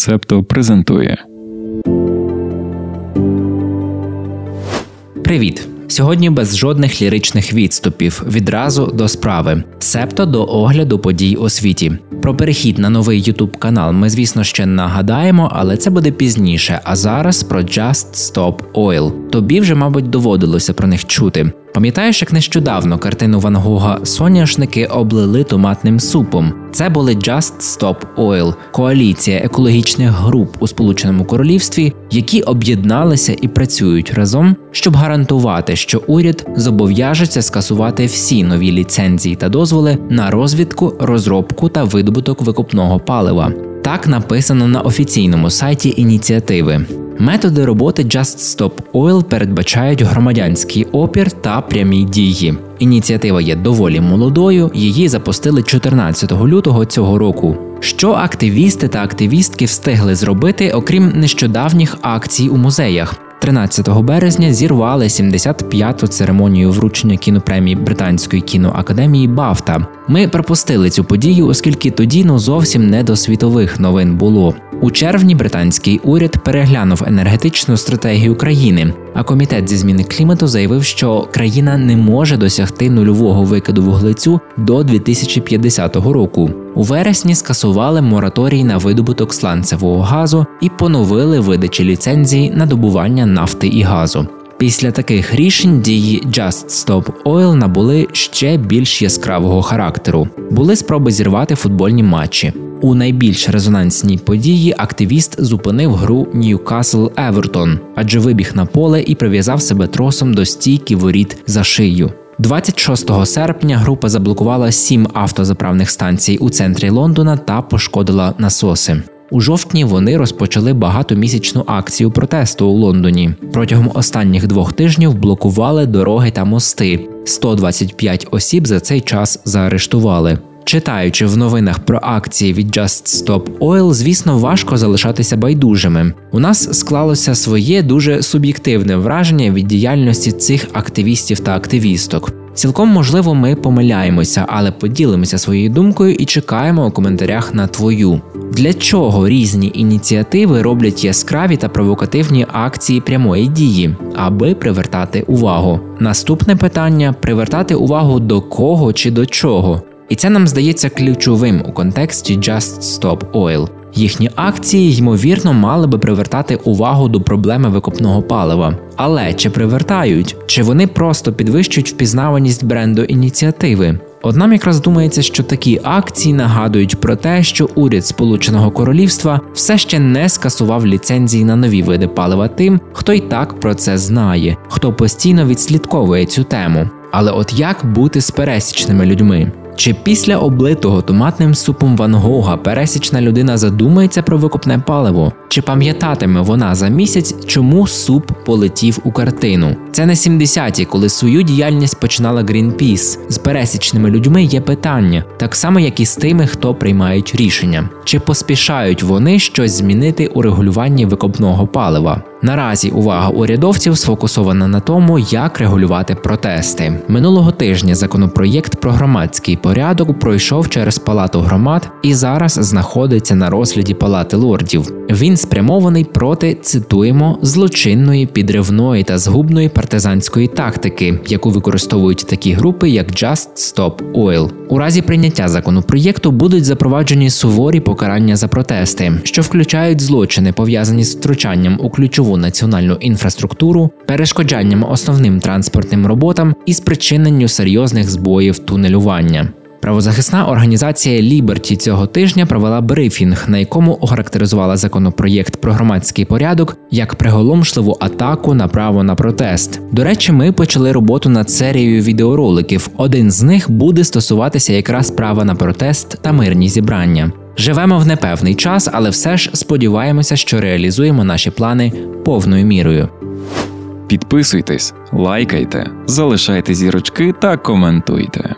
Септо презентує. Привіт! Сьогодні без жодних ліричних відступів, відразу до справи, септо до огляду подій у світі. Про перехід на новий Ютуб канал ми, звісно, ще нагадаємо, але це буде пізніше. А зараз про Just Stop Oil. Тобі вже, мабуть, доводилося про них чути. Пам'ятаєш, як нещодавно картину Ван Гога соняшники облили томатним супом? Це були Just Stop Oil – коаліція екологічних груп у Сполученому Королівстві, які об'єдналися і працюють разом, щоб гарантувати, що уряд зобов'яжеться скасувати всі нові ліцензії та дозволи на розвідку, розробку та видобуток викопного палива. Так написано на офіційному сайті ініціативи. Методи роботи Just Stop Oil передбачають громадянський опір та прямі дії. Ініціатива є доволі молодою. Її запустили 14 лютого цього року. Що активісти та активістки встигли зробити, окрім нещодавніх акцій у музеях? 13 березня зірвали 75-ту церемонію вручення кінопремії Британської кіноакадемії Бафта. Ми пропустили цю подію, оскільки тоді ну зовсім не до світових новин було. У червні британський уряд переглянув енергетичну стратегію країни, а комітет зі зміни клімату заявив, що країна не може досягти нульового викиду вуглецю до 2050 року. У вересні скасували мораторій на видобуток сланцевого газу і поновили видачі ліцензії на добування нафти і газу. Після таких рішень дії Just Stop Oil набули ще більш яскравого характеру. Були спроби зірвати футбольні матчі. У найбільш резонансній події активіст зупинив гру Ньюкасл Евертон, адже вибіг на поле і прив'язав себе тросом до стійки воріт за шию. 26 серпня група заблокувала сім автозаправних станцій у центрі Лондона та пошкодила насоси. У жовтні вони розпочали багатомісячну акцію протесту у Лондоні. Протягом останніх двох тижнів блокували дороги та мости. 125 осіб за цей час заарештували. Читаючи в новинах про акції від Just Stop Oil, звісно, важко залишатися байдужими. У нас склалося своє дуже суб'єктивне враження від діяльності цих активістів та активісток. Цілком можливо, ми помиляємося, але поділимося своєю думкою і чекаємо у коментарях на твою. Для чого різні ініціативи роблять яскраві та провокативні акції прямої дії, аби привертати увагу? Наступне питання привертати увагу до кого чи до чого. І це нам здається ключовим у контексті Just Stop Oil. Їхні акції, ймовірно, мали би привертати увагу до проблеми викопного палива. Але чи привертають, чи вони просто підвищують впізнаваність бренду ініціативи? От нам якраз думається, що такі акції нагадують про те, що уряд Сполученого Королівства все ще не скасував ліцензії на нові види палива тим, хто й так про це знає, хто постійно відслідковує цю тему. Але от як бути з пересічними людьми? Чи після облитого томатним супом Ван Гога пересічна людина задумається про викопне паливо? Чи пам'ятатиме вона за місяць, чому суп полетів у картину? Це не 70-ті, коли свою діяльність починала Greenpeace. З пересічними людьми є питання, так само як і з тими, хто приймають рішення. Чи поспішають вони щось змінити у регулюванні викопного палива? Наразі увага урядовців сфокусована на тому, як регулювати протести. Минулого тижня законопроєкт про громадський порядок пройшов через палату громад і зараз знаходиться на розгляді палати лордів. Він спрямований проти цитуємо злочинної, підривної та згубної партизанської тактики, яку використовують такі групи, як Just Stop Oil. У разі прийняття законопроєкту будуть запроваджені суворі покарання за протести, що включають злочини пов'язані з втручанням у ключову національну інфраструктуру, перешкоджанням основним транспортним роботам і спричиненню серйозних збоїв тунелювання. Правозахисна організація Ліберті цього тижня провела брифінг, на якому охарактеризувала законопроєкт про громадський порядок як приголомшливу атаку на право на протест. До речі, ми почали роботу над серією відеороликів. Один з них буде стосуватися якраз права на протест та мирні зібрання. Живемо в непевний час, але все ж сподіваємося, що реалізуємо наші плани повною мірою. Підписуйтесь, лайкайте, залишайте зірочки та коментуйте.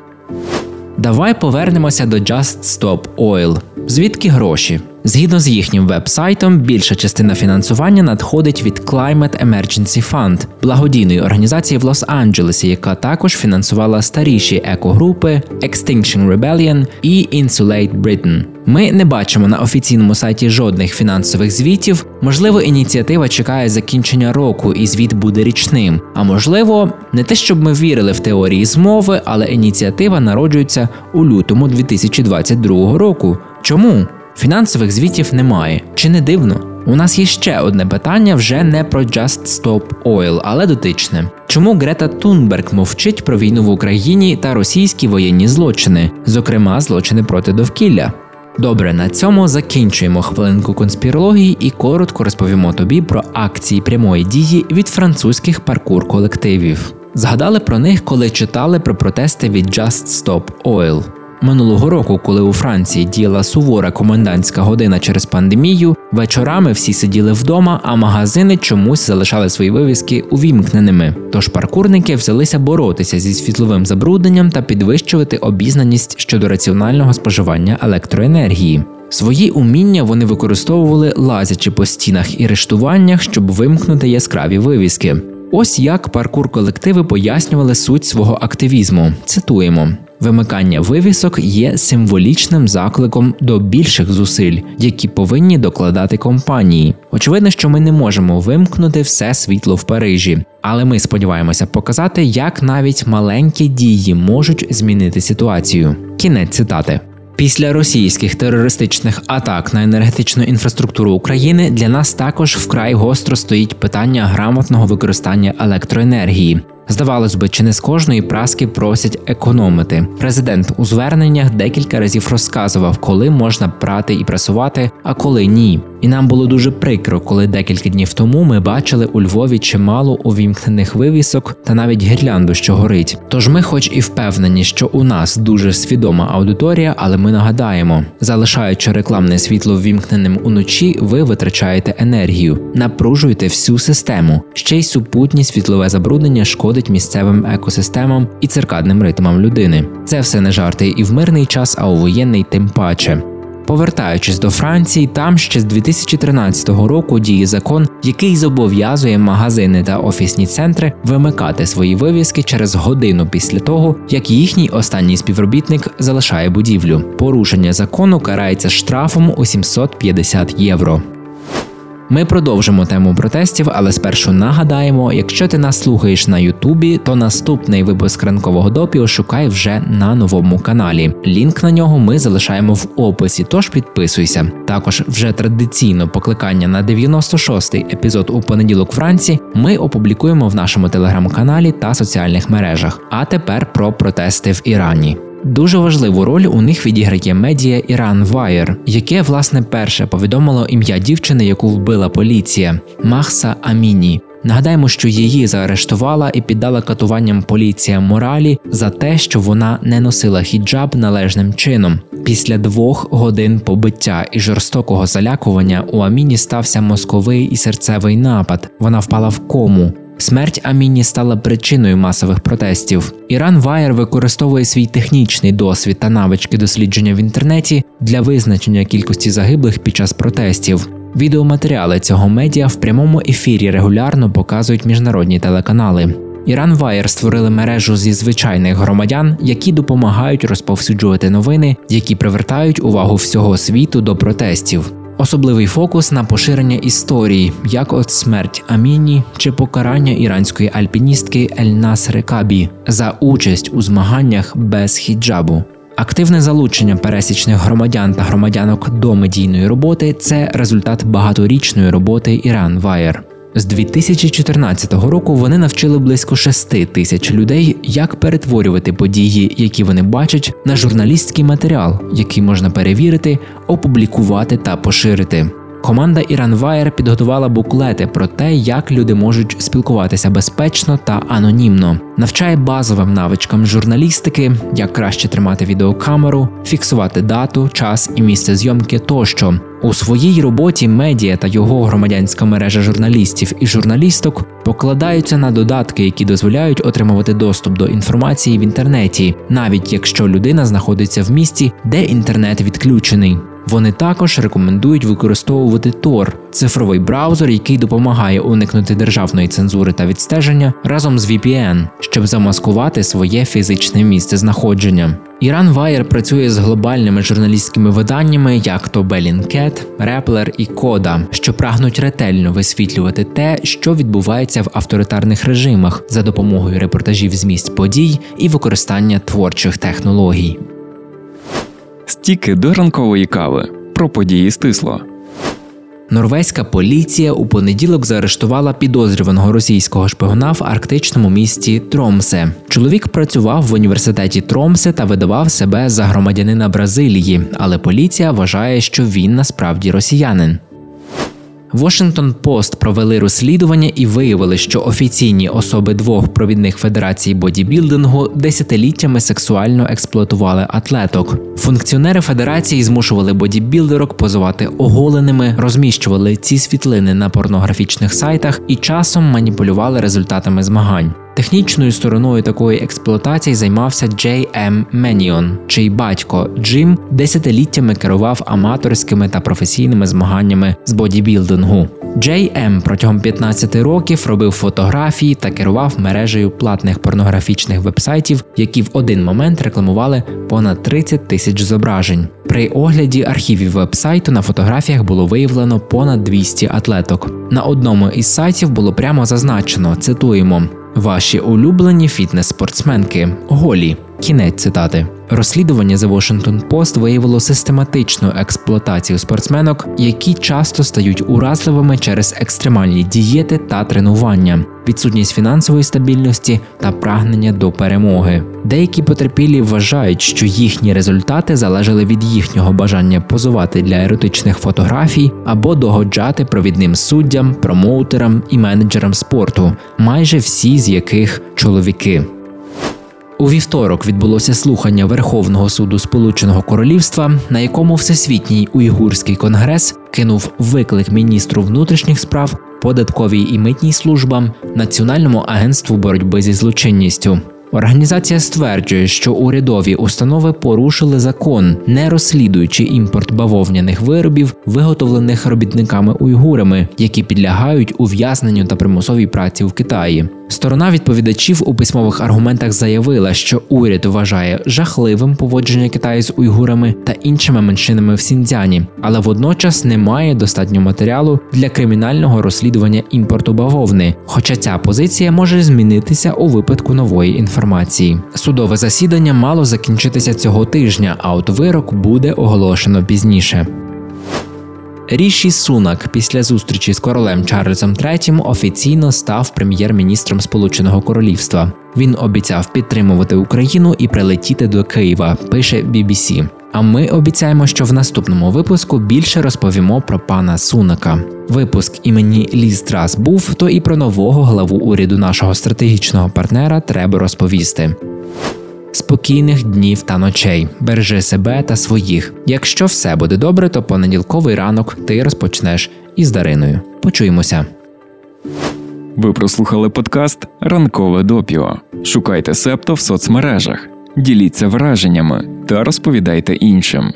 Давай повернемося до Just Stop Oil. Звідки гроші? Згідно з їхнім веб-сайтом, більша частина фінансування надходить від Climate Emergency Fund, благодійної організації в Лос-Анджелесі, яка також фінансувала старіші екогрупи Extinction Rebellion і Insulate Britain. Ми не бачимо на офіційному сайті жодних фінансових звітів. Можливо, ініціатива чекає закінчення року, і звіт буде річним. А можливо, не те, щоб ми вірили в теорії змови, але ініціатива народжується у лютому 2022 року. Чому? Фінансових звітів немає. Чи не дивно? У нас є ще одне питання вже не про Just Stop Oil, але дотичне. Чому Грета Тунберг мовчить про війну в Україні та російські воєнні злочини, зокрема злочини проти довкілля? Добре, на цьому закінчуємо хвилинку конспірології і коротко розповімо тобі про акції прямої дії від французьких паркур колективів. Згадали про них, коли читали про протести від Just Stop Oil. Минулого року, коли у Франції діяла сувора комендантська година через пандемію, вечорами всі сиділи вдома, а магазини чомусь залишали свої вивіски увімкненими. Тож паркурники взялися боротися зі світловим забрудненням та підвищувати обізнаність щодо раціонального споживання електроенергії. Свої уміння вони використовували лазячи по стінах і рештуваннях, щоб вимкнути яскраві вивіски. Ось як паркур колективи пояснювали суть свого активізму. Цитуємо. Вимикання вивісок є символічним закликом до більших зусиль, які повинні докладати компанії. Очевидно, що ми не можемо вимкнути все світло в Парижі, але ми сподіваємося показати, як навіть маленькі дії можуть змінити ситуацію. Кінець цитати. Після російських терористичних атак на енергетичну інфраструктуру України для нас також вкрай гостро стоїть питання грамотного використання електроенергії. Здавалось би, чи не з кожної праски просять економити. Президент у зверненнях декілька разів розказував, коли можна прати і прасувати, а коли ні. І нам було дуже прикро, коли декілька днів тому ми бачили у Львові чимало увімкнених вивісок та навіть гірлянду, що горить. Тож ми, хоч і впевнені, що у нас дуже свідома аудиторія, але ми нагадаємо, залишаючи рекламне світло ввімкненим уночі, ви витрачаєте енергію, напружуєте всю систему. Ще й супутні світлове забруднення шкодить місцевим екосистемам і циркадним ритмам людини. Це все не жарти і в мирний час, а у воєнний тим паче. Повертаючись до Франції, там ще з 2013 року діє закон, який зобов'язує магазини та офісні центри вимикати свої вивіски через годину після того, як їхній останній співробітник залишає будівлю. Порушення закону карається штрафом у 750 євро. Ми продовжимо тему протестів, але спершу нагадаємо, якщо ти нас слухаєш на Ютубі, то наступний випуск ранкового допіо шукай вже на новому каналі. Лінк на нього ми залишаємо в описі, тож підписуйся. Також вже традиційно покликання на 96-й епізод у понеділок вранці ми опублікуємо в нашому телеграм-каналі та соціальних мережах. А тепер про протести в Ірані. Дуже важливу роль у них відіграє медіа Iran Wire, яке власне перше повідомило ім'я дівчини, яку вбила поліція Махса Аміні. Нагадаємо, що її заарештувала і піддала катуванням поліція моралі за те, що вона не носила хіджаб належним чином. Після двох годин побиття і жорстокого залякування у Аміні стався мозковий і серцевий напад. Вона впала в кому. Смерть Аміні стала причиною масових протестів. Іран Вайер використовує свій технічний досвід та навички дослідження в інтернеті для визначення кількості загиблих під час протестів. Відеоматеріали цього медіа в прямому ефірі регулярно показують міжнародні телеканали. Іран Вайер створили мережу зі звичайних громадян, які допомагають розповсюджувати новини, які привертають увагу всього світу до протестів. Особливий фокус на поширення історії, як от смерть Аміні чи покарання іранської альпіністки Ельнас Рекабі за участь у змаганнях без хіджабу. Активне залучення пересічних громадян та громадянок до медійної роботи це результат багаторічної роботи Іран Вайер. З 2014 року вони навчили близько 6 тисяч людей, як перетворювати події, які вони бачать, на журналістський матеріал, який можна перевірити, опублікувати та поширити. Команда Iranwire підготувала буклети про те, як люди можуть спілкуватися безпечно та анонімно, навчає базовим навичкам журналістики, як краще тримати відеокамеру, фіксувати дату, час і місце зйомки тощо. У своїй роботі медіа та його громадянська мережа журналістів і журналісток покладаються на додатки, які дозволяють отримувати доступ до інформації в інтернеті, навіть якщо людина знаходиться в місті, де інтернет відключений. Вони також рекомендують використовувати Tor – цифровий браузер, який допомагає уникнути державної цензури та відстеження разом з VPN, щоб замаскувати своє фізичне місце знаходження. Іран Вайер працює з глобальними журналістськими виданнями, як то Bellingcat, Rappler і Кода, що прагнуть ретельно висвітлювати те, що відбувається в авторитарних режимах за допомогою репортажів з місць подій і використання творчих технологій. Стіки до ранкової кави про події стисло. Норвезька поліція у понеділок заарештувала підозрюваного російського шпигуна в арктичному місті Тромсе. Чоловік працював в університеті Тромсе та видавав себе за громадянина Бразилії, але поліція вважає, що він насправді росіянин. Washington Post провели розслідування і виявили, що офіційні особи двох провідних федерацій бодібілдингу десятиліттями сексуально експлуатували атлеток. Функціонери федерації змушували бодібілдерок позувати оголеними, розміщували ці світлини на порнографічних сайтах і часом маніпулювали результатами змагань. Технічною стороною такої експлуатації займався Джей М. Меніон, чий батько Джим десятиліттями керував аматорськими та професійними змаганнями з бодібілдингу. Джей М. протягом 15 років робив фотографії та керував мережею платних порнографічних вебсайтів, які в один момент рекламували понад 30 тисяч зображень. При огляді архівів вебсайту на фотографіях було виявлено понад 200 атлеток. На одному із сайтів було прямо зазначено: цитуємо. Ваші улюблені фітнес-спортсменки голі. Кінець цитати. Розслідування The Washington Post виявило систематичну експлуатацію спортсменок, які часто стають уразливими через екстремальні дієти та тренування, відсутність фінансової стабільності та прагнення до перемоги. Деякі потерпілі вважають, що їхні результати залежали від їхнього бажання позувати для еротичних фотографій або догоджати провідним суддям, промоутерам і менеджерам спорту, майже всі з яких чоловіки. У вівторок відбулося слухання Верховного суду Сполученого Королівства, на якому Всесвітній уйгурський конгрес кинув виклик міністру внутрішніх справ, податковій і митній службам, Національному агентству боротьби зі злочинністю. Організація стверджує, що урядові установи порушили закон, не розслідуючи імпорт бавовняних виробів, виготовлених робітниками уйгурами, які підлягають ув'язненню та примусовій праці в Китаї. Сторона відповідачів у письмових аргументах заявила, що уряд вважає жахливим поводження Китаю з уйгурами та іншими меншинами в Сіньцзяні, але водночас немає достатньо матеріалу для кримінального розслідування імпорту бавовни. Хоча ця позиція може змінитися у випадку нової інформації. Судове засідання мало закінчитися цього тижня, а от вирок буде оголошено пізніше. Ріші Сунак після зустрічі з королем Чарльзом III офіційно став прем'єр-міністром Сполученого Королівства. Він обіцяв підтримувати Україну і прилетіти до Києва. Пише BBC. А ми обіцяємо, що в наступному випуску більше розповімо про пана Сунака. Випуск імені Ліз Трас був, то і про нового главу уряду нашого стратегічного партнера треба розповісти спокійних днів та ночей. Бережи себе та своїх. Якщо все буде добре, то понеділковий ранок ти розпочнеш із Дариною. Почуємося. Ви прослухали подкаст Ранкове допіо. Шукайте септо в соцмережах, діліться враженнями та розповідайте іншим.